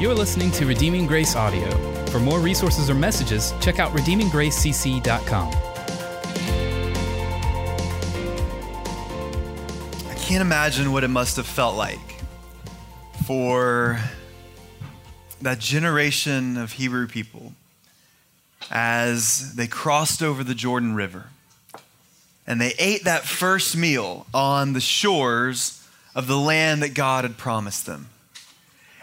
You're listening to Redeeming Grace Audio. For more resources or messages, check out redeeminggracecc.com. I can't imagine what it must have felt like for that generation of Hebrew people as they crossed over the Jordan River and they ate that first meal on the shores of the land that God had promised them.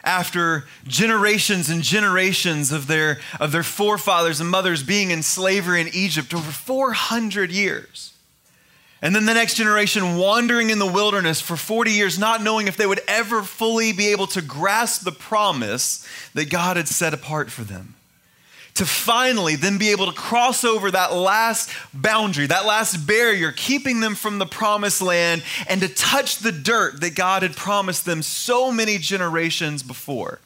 After generations and generations of their, of their forefathers and mothers being in slavery in Egypt over 400 years. And then the next generation wandering in the wilderness for 40 years, not knowing if they would ever fully be able to grasp the promise that God had set apart for them to finally then be able to cross over that last boundary, that last barrier, keeping them from the promised land, and to touch the dirt that God had promised them so many generations before.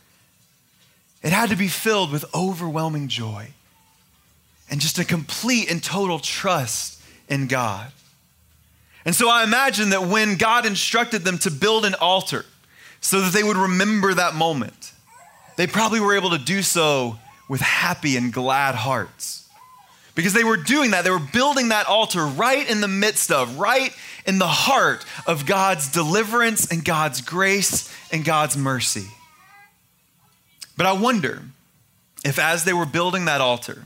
It had to be filled with overwhelming joy and just a complete and total trust in God. And so I imagine that when God instructed them to build an altar so that they would remember that moment, they probably were able to do so with happy and glad hearts. Because they were doing that, they were building that altar right in the midst of, right in the heart of God's deliverance and God's grace and God's mercy. But I wonder if, as they were building that altar,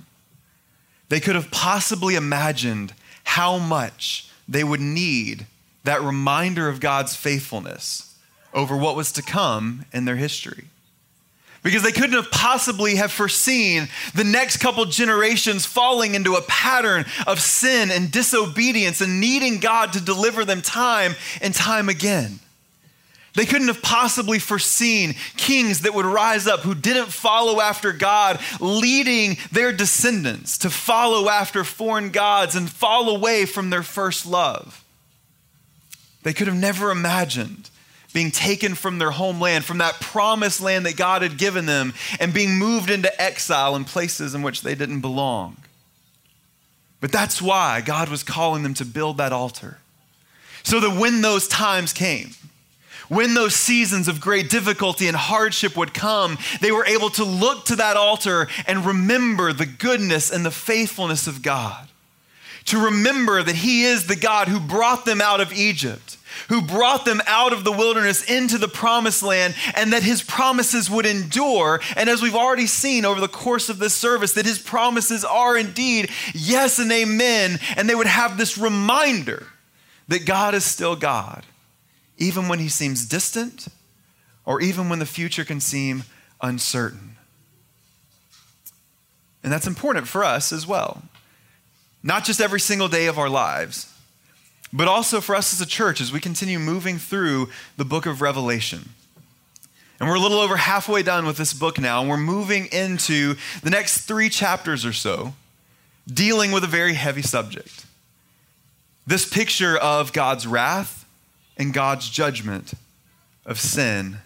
they could have possibly imagined how much they would need that reminder of God's faithfulness over what was to come in their history because they couldn't have possibly have foreseen the next couple generations falling into a pattern of sin and disobedience and needing God to deliver them time and time again. They couldn't have possibly foreseen kings that would rise up who didn't follow after God, leading their descendants to follow after foreign gods and fall away from their first love. They could have never imagined being taken from their homeland, from that promised land that God had given them, and being moved into exile in places in which they didn't belong. But that's why God was calling them to build that altar. So that when those times came, when those seasons of great difficulty and hardship would come, they were able to look to that altar and remember the goodness and the faithfulness of God. To remember that He is the God who brought them out of Egypt who brought them out of the wilderness into the promised land, and that his promises would endure. And as we've already seen over the course of this service, that his promises are indeed yes and amen. And they would have this reminder that God is still God, even when he seems distant or even when the future can seem uncertain. And that's important for us as well. Not just every single day of our lives, but also for us as a church as we continue moving through the book of Revelation. And we're a little over halfway done with this book now, and we're moving into the next three chapters or so, dealing with a very heavy subject. This picture of God's wrath and God's judgment of sin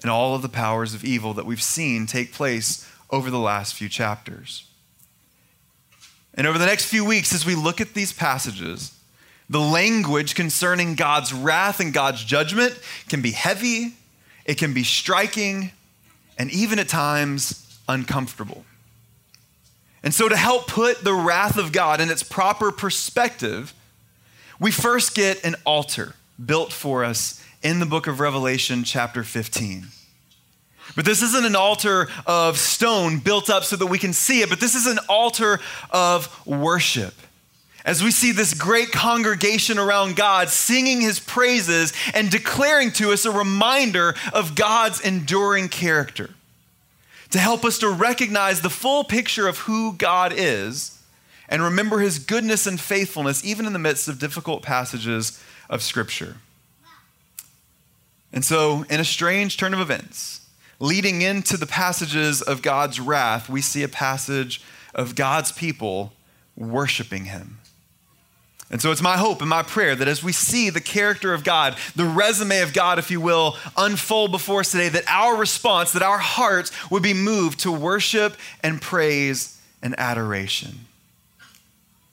and all of the powers of evil that we've seen take place over the last few chapters. And over the next few weeks, as we look at these passages, the language concerning God's wrath and God's judgment can be heavy, it can be striking, and even at times uncomfortable. And so, to help put the wrath of God in its proper perspective, we first get an altar built for us in the book of Revelation, chapter 15. But this isn't an altar of stone built up so that we can see it, but this is an altar of worship as we see this great congregation around God singing his praises and declaring to us a reminder of God's enduring character, to help us to recognize the full picture of who God is and remember his goodness and faithfulness, even in the midst of difficult passages of Scripture. And so, in a strange turn of events, leading into the passages of God's wrath, we see a passage of God's people worshiping him. And so it's my hope and my prayer that as we see the character of God, the resume of God, if you will, unfold before us today, that our response, that our hearts would be moved to worship and praise and adoration.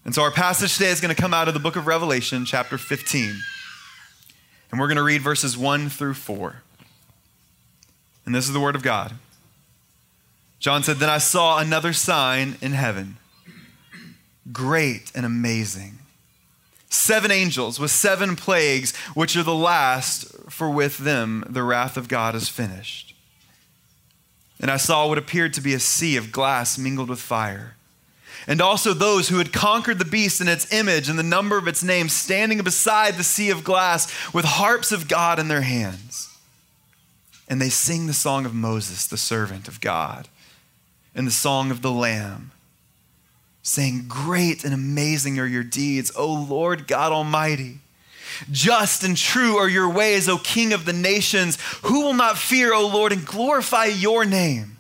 And so our passage today is going to come out of the book of Revelation, chapter 15. And we're going to read verses 1 through 4. And this is the word of God. John said, Then I saw another sign in heaven, great and amazing. Seven angels with seven plagues, which are the last, for with them the wrath of God is finished. And I saw what appeared to be a sea of glass mingled with fire and also those who had conquered the beast and its image and the number of its name, standing beside the sea of glass with harps of God in their hands. And they sing the song of Moses, the servant of God, and the song of the Lamb, saying, Great and amazing are your deeds, O Lord God Almighty. Just and true are your ways, O King of the nations. Who will not fear, O Lord, and glorify your name?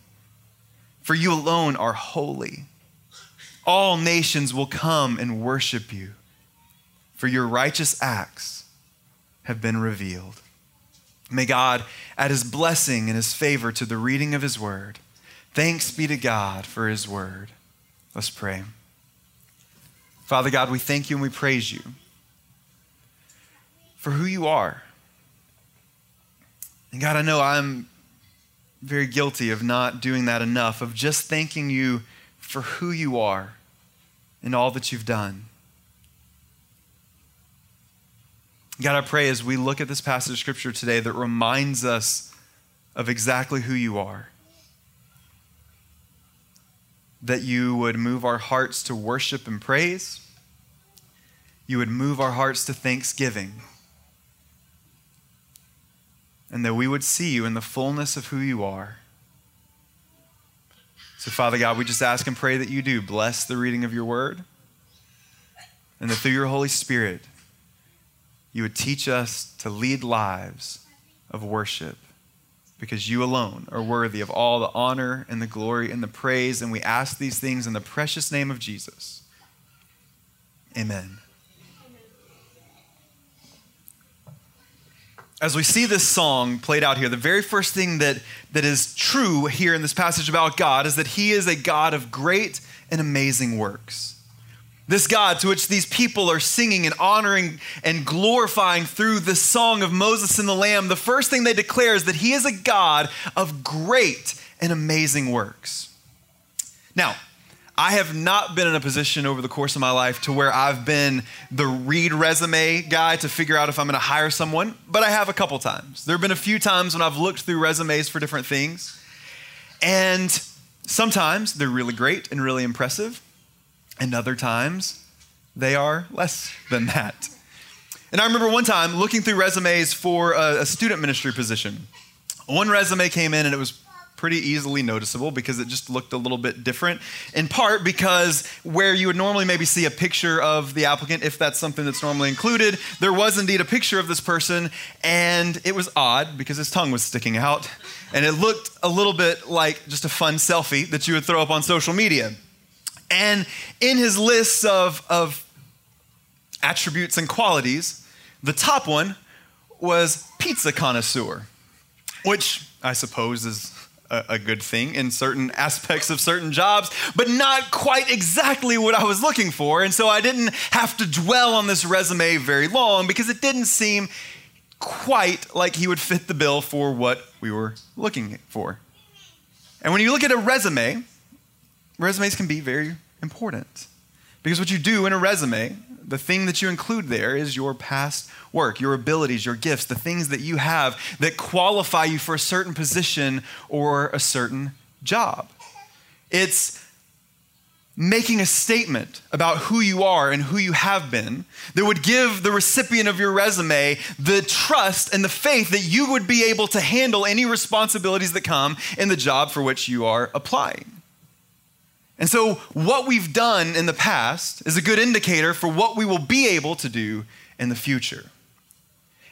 For you alone are holy all nations will come and worship you, for your righteous acts have been revealed. May God add his blessing and his favor to the reading of his word. Thanks be to God for his word. Let's pray. Father God, we thank you and we praise you for who you are. And God, I know I'm very guilty of not doing that enough, of just thanking you for who you are and all that you've done. God, I pray as we look at this passage of scripture today that reminds us of exactly who you are, that you would move our hearts to worship and praise, you would move our hearts to thanksgiving, and that we would see you in the fullness of who you are. So, Father God, we just ask and pray that you do bless the reading of your word. And that through your Holy Spirit, you would teach us to lead lives of worship because you alone are worthy of all the honor and the glory and the praise. And we ask these things in the precious name of Jesus. Amen. as we see this song played out here, the very first thing that, that is true here in this passage about God is that He is a God of great and amazing works. This God to which these people are singing and honoring and glorifying through the song of Moses and the Lamb, the first thing they declare is that He is a God of great and amazing works. Now, I have not been in a position over the course of my life to where I've been the read resume guy to figure out if I'm going to hire someone, but I have a couple times. There have been a few times when I've looked through resumes for different things, and sometimes they're really great and really impressive, and other times they are less than that. And I remember one time looking through resumes for a, a student ministry position. One resume came in and it was pretty easily noticeable because it just looked a little bit different. In part because where you would normally maybe see a picture of the applicant, if that's something that's normally included, there was indeed a picture of this person, and it was odd because his tongue was sticking out, and it looked a little bit like just a fun selfie that you would throw up on social media. And in his lists of, of attributes and qualities, the top one was pizza connoisseur, which I suppose is a, a good thing in certain aspects of certain jobs, but not quite exactly what I was looking for. And so I didn't have to dwell on this resume very long because it didn't seem quite like he would fit the bill for what we were looking for. And when you look at a resume, resumes can be very important. Because what you do in a resume, the thing that you include there is your past work, your abilities, your gifts, the things that you have that qualify you for a certain position or a certain job. It's making a statement about who you are and who you have been that would give the recipient of your resume the trust and the faith that you would be able to handle any responsibilities that come in the job for which you are applying. And so, what we've done in the past is a good indicator for what we will be able to do in the future.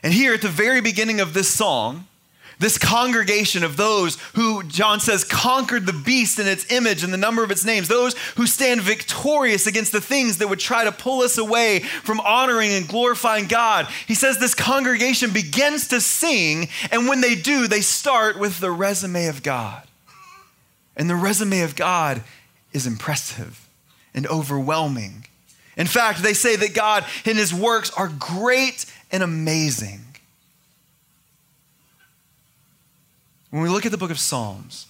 And here at the very beginning of this song, this congregation of those who, John says, conquered the beast in its image and the number of its names, those who stand victorious against the things that would try to pull us away from honoring and glorifying God. He says this congregation begins to sing, and when they do, they start with the resume of God. And the resume of God is impressive and overwhelming. In fact, they say that God and his works are great and amazing. When we look at the book of Psalms,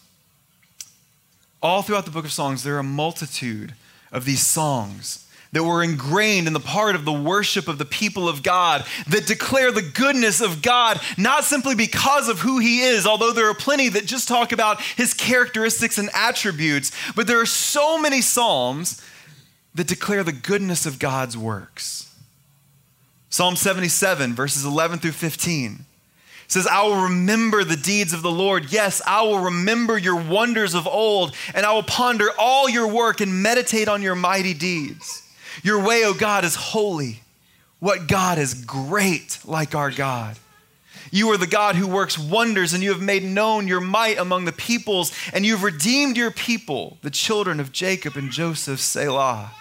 all throughout the book of Songs, there are a multitude of these songs that were ingrained in the part of the worship of the people of God that declare the goodness of God, not simply because of who He is, although there are plenty that just talk about His characteristics and attributes, but there are so many Psalms that declare the goodness of God's works. Psalm 77, verses 11 through 15 says, I will remember the deeds of the Lord. Yes, I will remember your wonders of old, and I will ponder all your work and meditate on your mighty deeds. Your way, O God, is holy. What God is great like our God? You are the God who works wonders, and you have made known your might among the peoples, and you've redeemed your people, the children of Jacob and Joseph, Selah.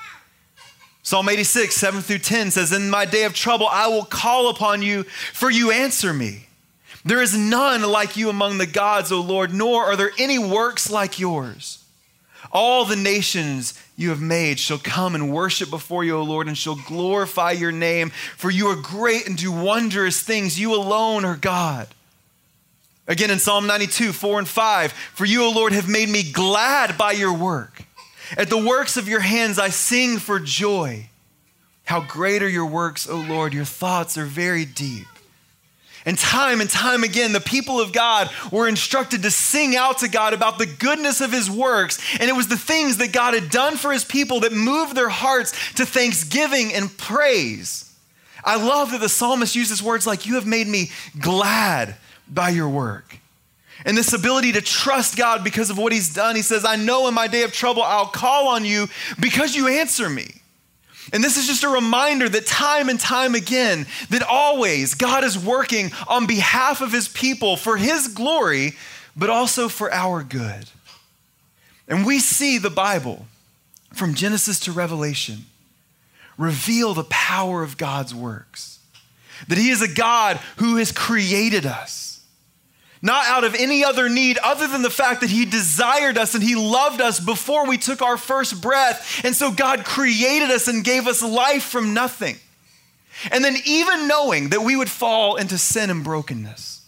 Psalm 86, 7 through 10 says, In my day of trouble, I will call upon you, for you answer me. There is none like you among the gods, O Lord, nor are there any works like yours. All the nations you have made shall come and worship before you, O Lord, and shall glorify your name, for you are great and do wondrous things. You alone are God. Again in Psalm 92, 4 and 5, for you, O Lord, have made me glad by your work. At the works of your hands I sing for joy. How great are your works, O Lord! Your thoughts are very deep. And time and time again, the people of God were instructed to sing out to God about the goodness of his works. And it was the things that God had done for his people that moved their hearts to thanksgiving and praise. I love that the psalmist uses words like, You have made me glad by your work. And this ability to trust God because of what he's done. He says, I know in my day of trouble I'll call on you because you answer me. And this is just a reminder that time and time again, that always God is working on behalf of his people for his glory, but also for our good. And we see the Bible from Genesis to Revelation reveal the power of God's works. That he is a God who has created us not out of any other need other than the fact that He desired us and He loved us before we took our first breath. And so God created us and gave us life from nothing. And then, even knowing that we would fall into sin and brokenness,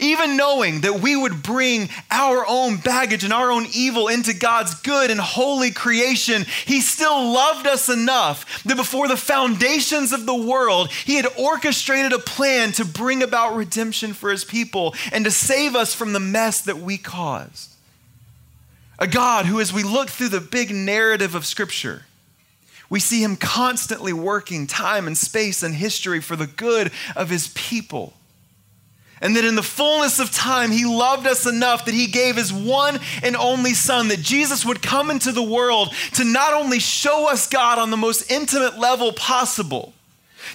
even knowing that we would bring our own baggage and our own evil into God's good and holy creation, He still loved us enough that before the foundations of the world, He had orchestrated a plan to bring about redemption for His people and to save us from the mess that we caused. A God who, as we look through the big narrative of Scripture, we see Him constantly working time and space and history for the good of His people. And that in the fullness of time, he loved us enough that he gave his one and only son, that Jesus would come into the world to not only show us God on the most intimate level possible,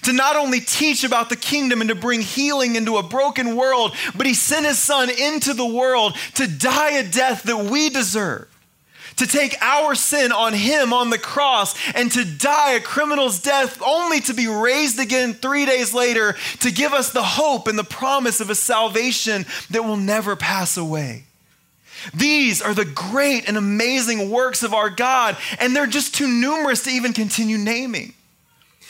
to not only teach about the kingdom and to bring healing into a broken world, but he sent his son into the world to die a death that we deserve to take our sin on him on the cross and to die a criminal's death, only to be raised again three days later to give us the hope and the promise of a salvation that will never pass away. These are the great and amazing works of our God, and they're just too numerous to even continue naming.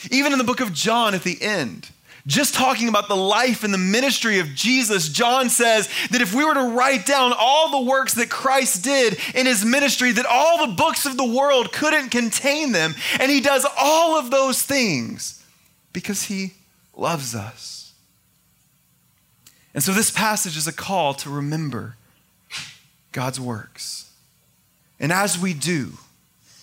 Even in the book of John at the end, just talking about the life and the ministry of Jesus, John says that if we were to write down all the works that Christ did in his ministry, that all the books of the world couldn't contain them. And he does all of those things because he loves us. And so this passage is a call to remember God's works. And as we do,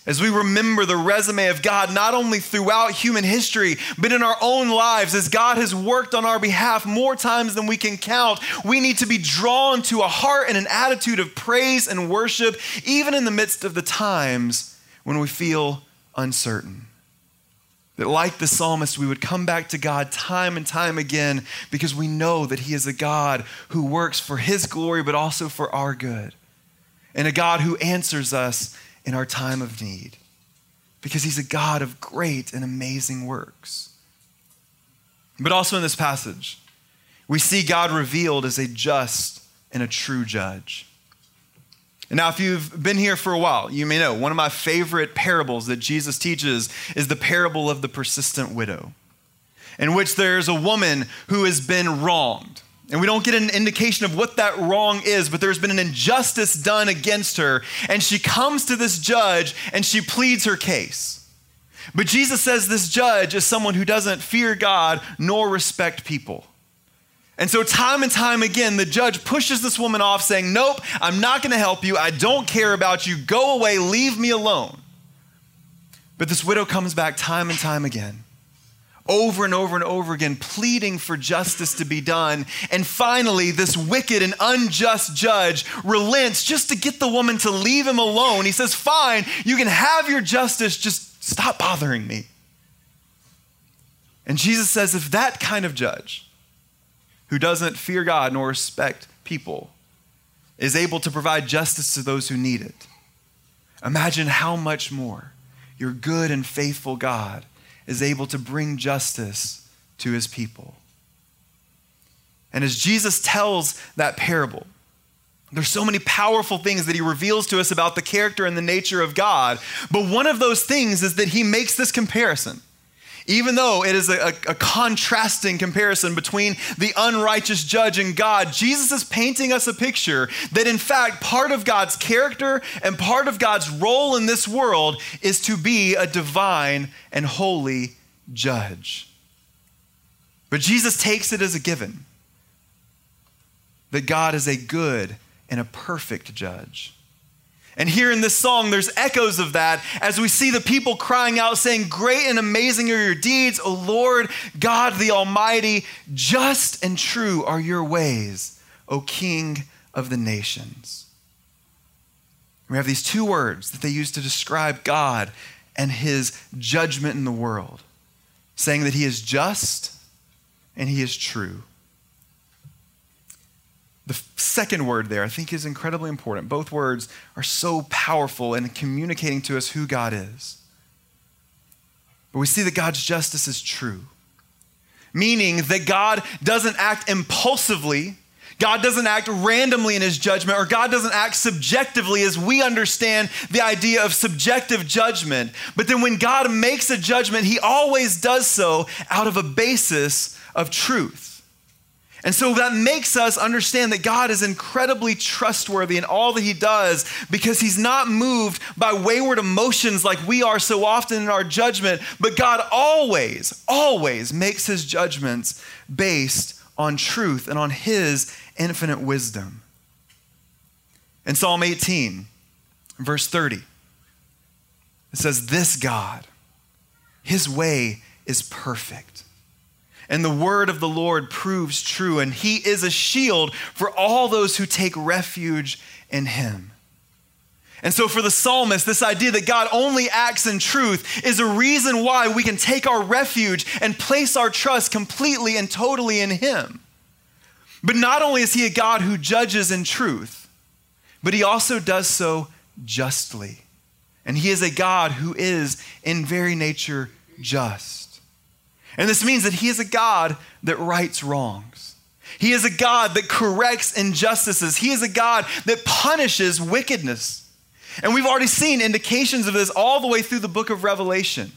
as we remember the resume of God, not only throughout human history, but in our own lives, as God has worked on our behalf more times than we can count, we need to be drawn to a heart and an attitude of praise and worship, even in the midst of the times when we feel uncertain. That, like the psalmist, we would come back to God time and time again because we know that He is a God who works for His glory, but also for our good, and a God who answers us in our time of need because he's a God of great and amazing works. But also in this passage, we see God revealed as a just and a true judge. And now, if you've been here for a while, you may know one of my favorite parables that Jesus teaches is the parable of the persistent widow, in which there's a woman who has been wronged And we don't get an indication of what that wrong is, but there's been an injustice done against her. And she comes to this judge and she pleads her case. But Jesus says this judge is someone who doesn't fear God nor respect people. And so, time and time again, the judge pushes this woman off, saying, Nope, I'm not going to help you. I don't care about you. Go away. Leave me alone. But this widow comes back time and time again, over and over and over again, pleading for justice to be done. And finally, this wicked and unjust judge relents just to get the woman to leave him alone. He says, Fine, you can have your justice, just stop bothering me. And Jesus says, If that kind of judge, who doesn't fear God nor respect people, is able to provide justice to those who need it, imagine how much more your good and faithful God is able to bring justice to his people. And as Jesus tells that parable, there's so many powerful things that he reveals to us about the character and the nature of God. But one of those things is that he makes this comparison even though it is a, a, contrasting comparison between the unrighteous judge and God, Jesus is painting us a picture that, in fact, part of God's character and part of God's role in this world is to be a divine and holy judge. But Jesus takes it as a given that God is a good and a perfect judge. And here in this song, there's echoes of that as we see the people crying out, saying, Great and amazing are your deeds, O Lord God the Almighty. Just and true are your ways, O King of the nations. We have these two words that they use to describe God and his judgment in the world, saying that he is just and he is true. Second word there, I think, is incredibly important. Both words are so powerful in communicating to us who God is. But we see that God's justice is true, meaning that God doesn't act impulsively. God doesn't act randomly in his judgment, or God doesn't act subjectively as we understand the idea of subjective judgment. But then when God makes a judgment, he always does so out of a basis of truth. And so that makes us understand that God is incredibly trustworthy in all that he does because he's not moved by wayward emotions like we are so often in our judgment, but God always, always makes his judgments based on truth and on his infinite wisdom. In Psalm 18, verse 30, it says, This God, his way is perfect and the word of the Lord proves true, and he is a shield for all those who take refuge in him. And so, for the psalmist, this idea that God only acts in truth is a reason why we can take our refuge and place our trust completely and totally in Him. But not only is He a God who judges in truth, but He also does so justly. And He is a God who is, in very nature, just. And this means that He is a God that rights wrongs. He is a God that corrects injustices. He is a God that punishes wickedness. And we've already seen indications of this all the way through the book of Revelation.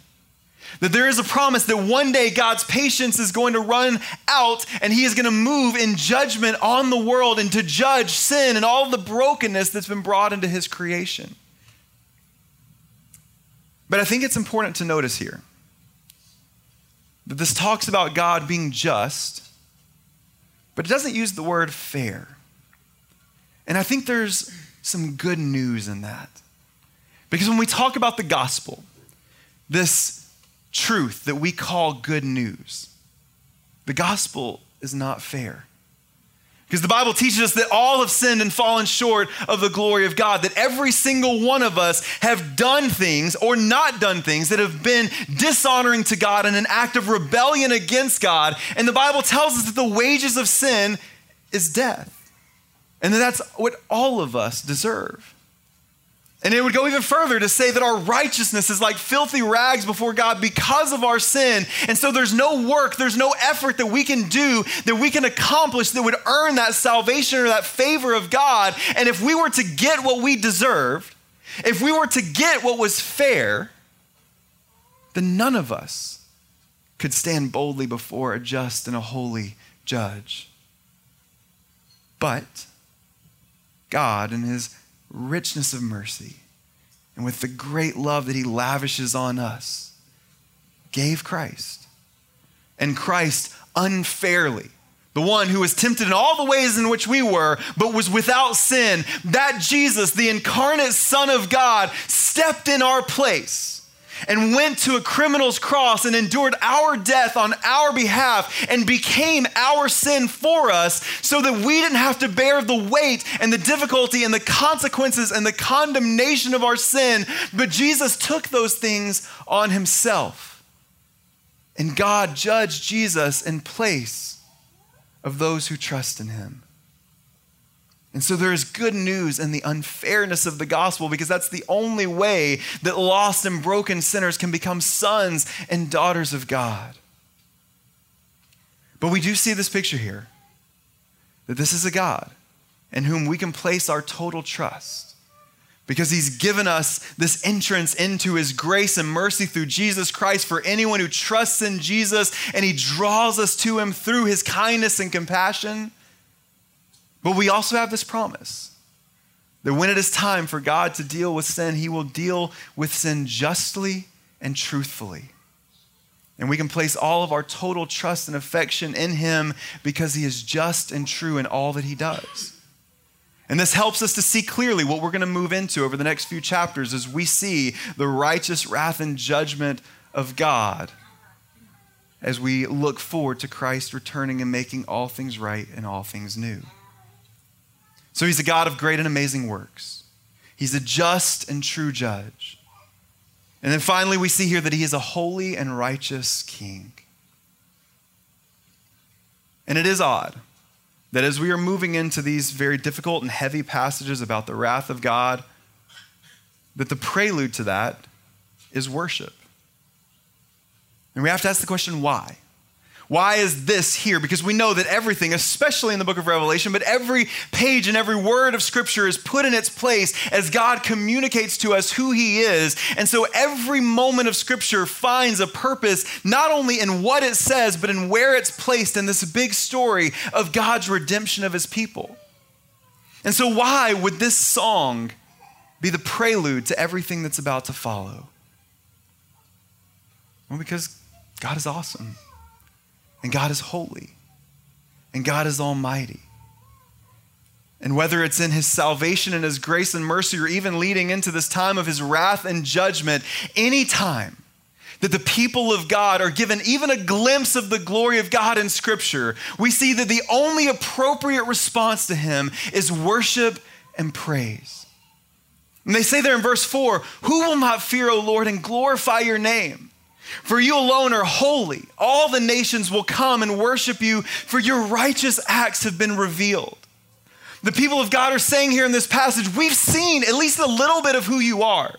That there is a promise that one day God's patience is going to run out and He is going to move in judgment on the world and to judge sin and all the brokenness that's been brought into His creation. But I think it's important to notice here that this talks about God being just, but it doesn't use the word fair. And I think there's some good news in that. Because when we talk about the gospel, this truth that we call good news, the gospel is not fair. Because the Bible teaches us that all have sinned and fallen short of the glory of God, that every single one of us have done things or not done things that have been dishonoring to God and an act of rebellion against God. And the Bible tells us that the wages of sin is death. And that that's what all of us deserve. And it would go even further to say that our righteousness is like filthy rags before God because of our sin. And so there's no work, there's no effort that we can do, that we can accomplish that would earn that salvation or that favor of God. And if we were to get what we deserved, if we were to get what was fair, then none of us could stand boldly before a just and a holy judge. But God, in his richness of mercy, and with the great love that he lavishes on us, gave Christ. And Christ unfairly, the one who was tempted in all the ways in which we were, but was without sin, that Jesus, the incarnate Son of God, stepped in our place and went to a criminal's cross and endured our death on our behalf and became our sin for us so that we didn't have to bear the weight and the difficulty and the consequences and the condemnation of our sin. But Jesus took those things on himself. And God judged Jesus in place of those who trust in him. And so there is good news in the unfairness of the gospel because that's the only way that lost and broken sinners can become sons and daughters of God. But we do see this picture here that this is a God in whom we can place our total trust because he's given us this entrance into his grace and mercy through Jesus Christ for anyone who trusts in Jesus and he draws us to him through his kindness and compassion. But we also have this promise that when it is time for God to deal with sin, he will deal with sin justly and truthfully. And we can place all of our total trust and affection in him because he is just and true in all that he does. And this helps us to see clearly what we're going to move into over the next few chapters as we see the righteous wrath and judgment of God as we look forward to Christ returning and making all things right and all things new. So he's a God of great and amazing works. He's a just and true judge. And then finally, we see here that he is a holy and righteous king. And it is odd that as we are moving into these very difficult and heavy passages about the wrath of God, that the prelude to that is worship. And we have to ask the question why? Why is this here? Because we know that everything, especially in the book of Revelation, but every page and every word of Scripture is put in its place as God communicates to us who He is. And so every moment of Scripture finds a purpose, not only in what it says, but in where it's placed in this big story of God's redemption of His people. And so, why would this song be the prelude to everything that's about to follow? Well, because God is awesome. And God is holy. And God is almighty. And whether it's in his salvation and his grace and mercy, or even leading into this time of his wrath and judgment, any time that the people of God are given even a glimpse of the glory of God in Scripture, we see that the only appropriate response to him is worship and praise. And they say there in verse 4 Who will not fear, O Lord, and glorify your name? For you alone are holy. All the nations will come and worship you, for your righteous acts have been revealed. The people of God are saying here in this passage, we've seen at least a little bit of who you are.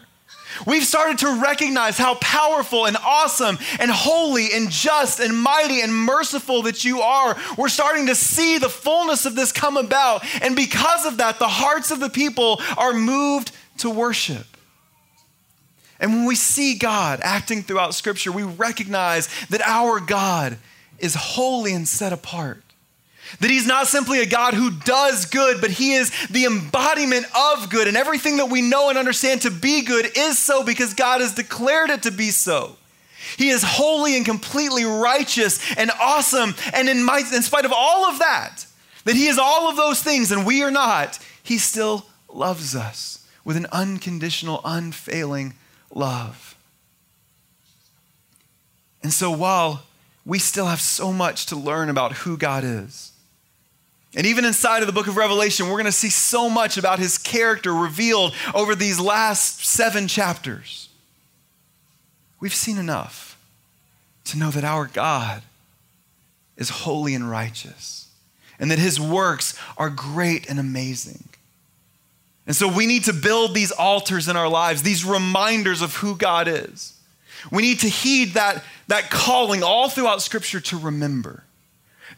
We've started to recognize how powerful and awesome and holy and just and mighty and merciful that you are. We're starting to see the fullness of this come about. And because of that, the hearts of the people are moved to worship. And when we see God acting throughout Scripture, we recognize that our God is holy and set apart. That he's not simply a God who does good, but he is the embodiment of good. And everything that we know and understand to be good is so because God has declared it to be so. He is holy and completely righteous and awesome. And in, my, in spite of all of that, that he is all of those things and we are not, he still loves us with an unconditional, unfailing love. And so while we still have so much to learn about who God is, and even inside of the book of Revelation, we're going to see so much about his character revealed over these last seven chapters. We've seen enough to know that our God is holy and righteous, and that his works are great and amazing. And so we need to build these altars in our lives, these reminders of who God is. We need to heed that, that calling all throughout Scripture to remember.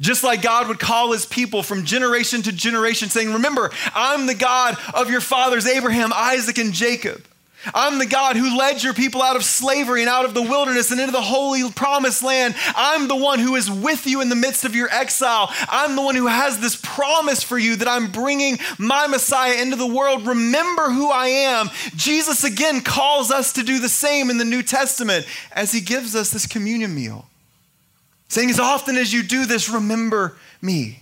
Just like God would call his people from generation to generation, saying, Remember, I'm the God of your fathers, Abraham, Isaac, and Jacob. I'm the God who led your people out of slavery and out of the wilderness and into the holy promised land. I'm the one who is with you in the midst of your exile. I'm the one who has this promise for you that I'm bringing my Messiah into the world. Remember who I am. Jesus again calls us to do the same in the New Testament as he gives us this communion meal, saying, As often as you do this, remember me.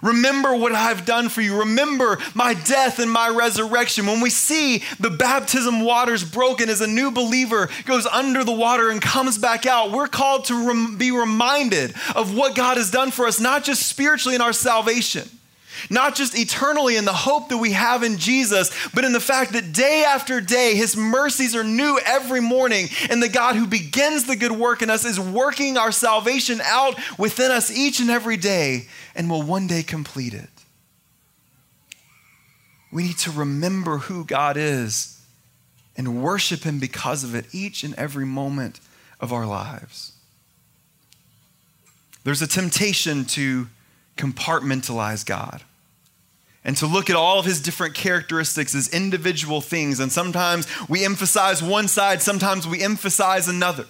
Remember what I've done for you. Remember my death and my resurrection. When we see the baptism waters broken as a new believer goes under the water and comes back out, we're called to rem- be reminded of what God has done for us, not just spiritually in our salvation not just eternally in the hope that we have in Jesus, but in the fact that day after day, His mercies are new every morning. And the God who begins the good work in us is working our salvation out within us each and every day and will one day complete it. We need to remember who God is and worship Him because of it each and every moment of our lives. There's a temptation to compartmentalize God and to look at all of his different characteristics as individual things. And sometimes we emphasize one side, sometimes we emphasize another.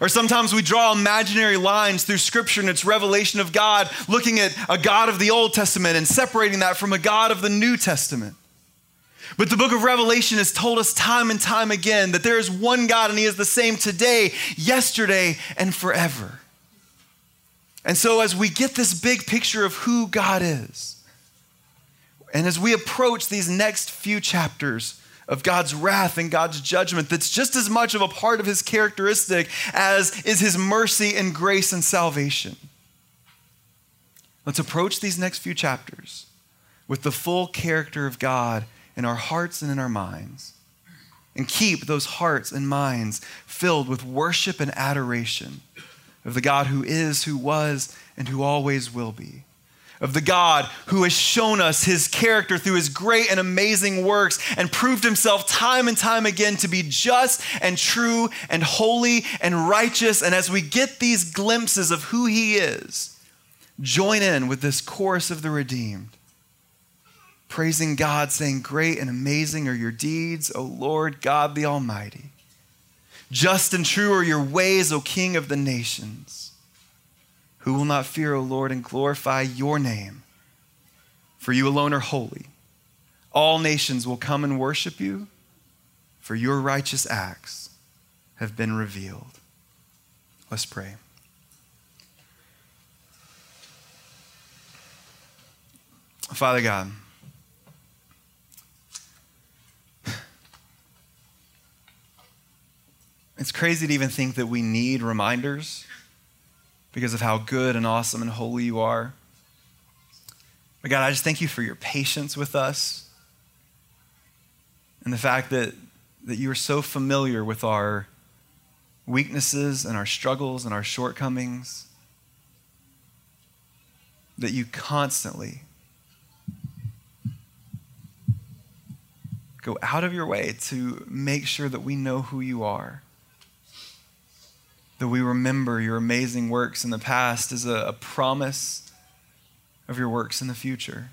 Or sometimes we draw imaginary lines through scripture and its revelation of God, looking at a God of the Old Testament and separating that from a God of the New Testament. But the book of Revelation has told us time and time again that there is one God and he is the same today, yesterday, and forever. And so, as we get this big picture of who God is, and as we approach these next few chapters of God's wrath and God's judgment, that's just as much of a part of his characteristic as is his mercy and grace and salvation. Let's approach these next few chapters with the full character of God in our hearts and in our minds. And keep those hearts and minds filled with worship and adoration of the God who is, who was, and who always will be of the God who has shown us his character through his great and amazing works and proved himself time and time again to be just and true and holy and righteous. And as we get these glimpses of who he is, join in with this chorus of the redeemed, praising God, saying, Great and amazing are your deeds, O Lord God the Almighty. Just and true are your ways, O King of the nations. Who will not fear, O Lord, and glorify your name? For you alone are holy. All nations will come and worship you, for your righteous acts have been revealed. Let's pray. Father God, it's crazy to even think that we need reminders because of how good and awesome and holy you are. But God, I just thank you for your patience with us and the fact that, that you are so familiar with our weaknesses and our struggles and our shortcomings that you constantly go out of your way to make sure that we know who you are that we remember your amazing works in the past as a, a promise of your works in the future.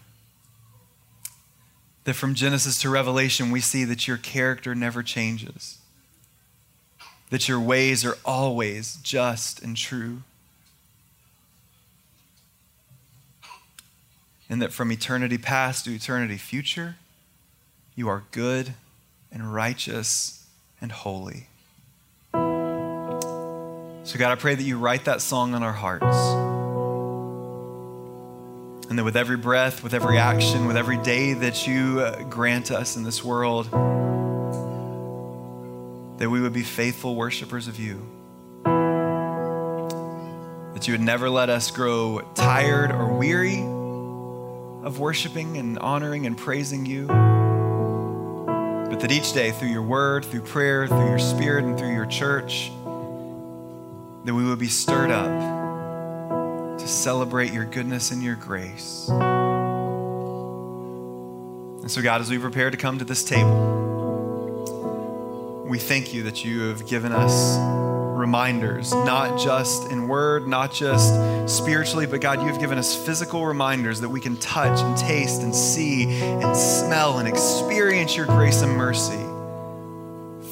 That from Genesis to Revelation, we see that your character never changes, that your ways are always just and true. And that from eternity past to eternity future, you are good and righteous and holy. So, God, I pray that you write that song on our hearts. And that with every breath, with every action, with every day that you uh, grant us in this world, that we would be faithful worshipers of you. That you would never let us grow tired or weary of worshiping and honoring and praising you. But that each day, through your word, through prayer, through your spirit, and through your church, that we would be stirred up to celebrate your goodness and your grace. And so, God, as we prepare to come to this table, we thank you that you have given us reminders, not just in word, not just spiritually, but God, you have given us physical reminders that we can touch and taste and see and smell and experience your grace and mercy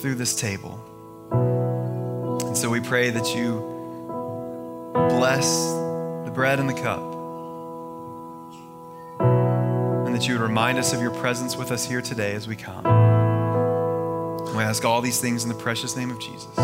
through this table. So we pray that you bless the bread and the cup. And that you would remind us of your presence with us here today as we come. We ask all these things in the precious name of Jesus.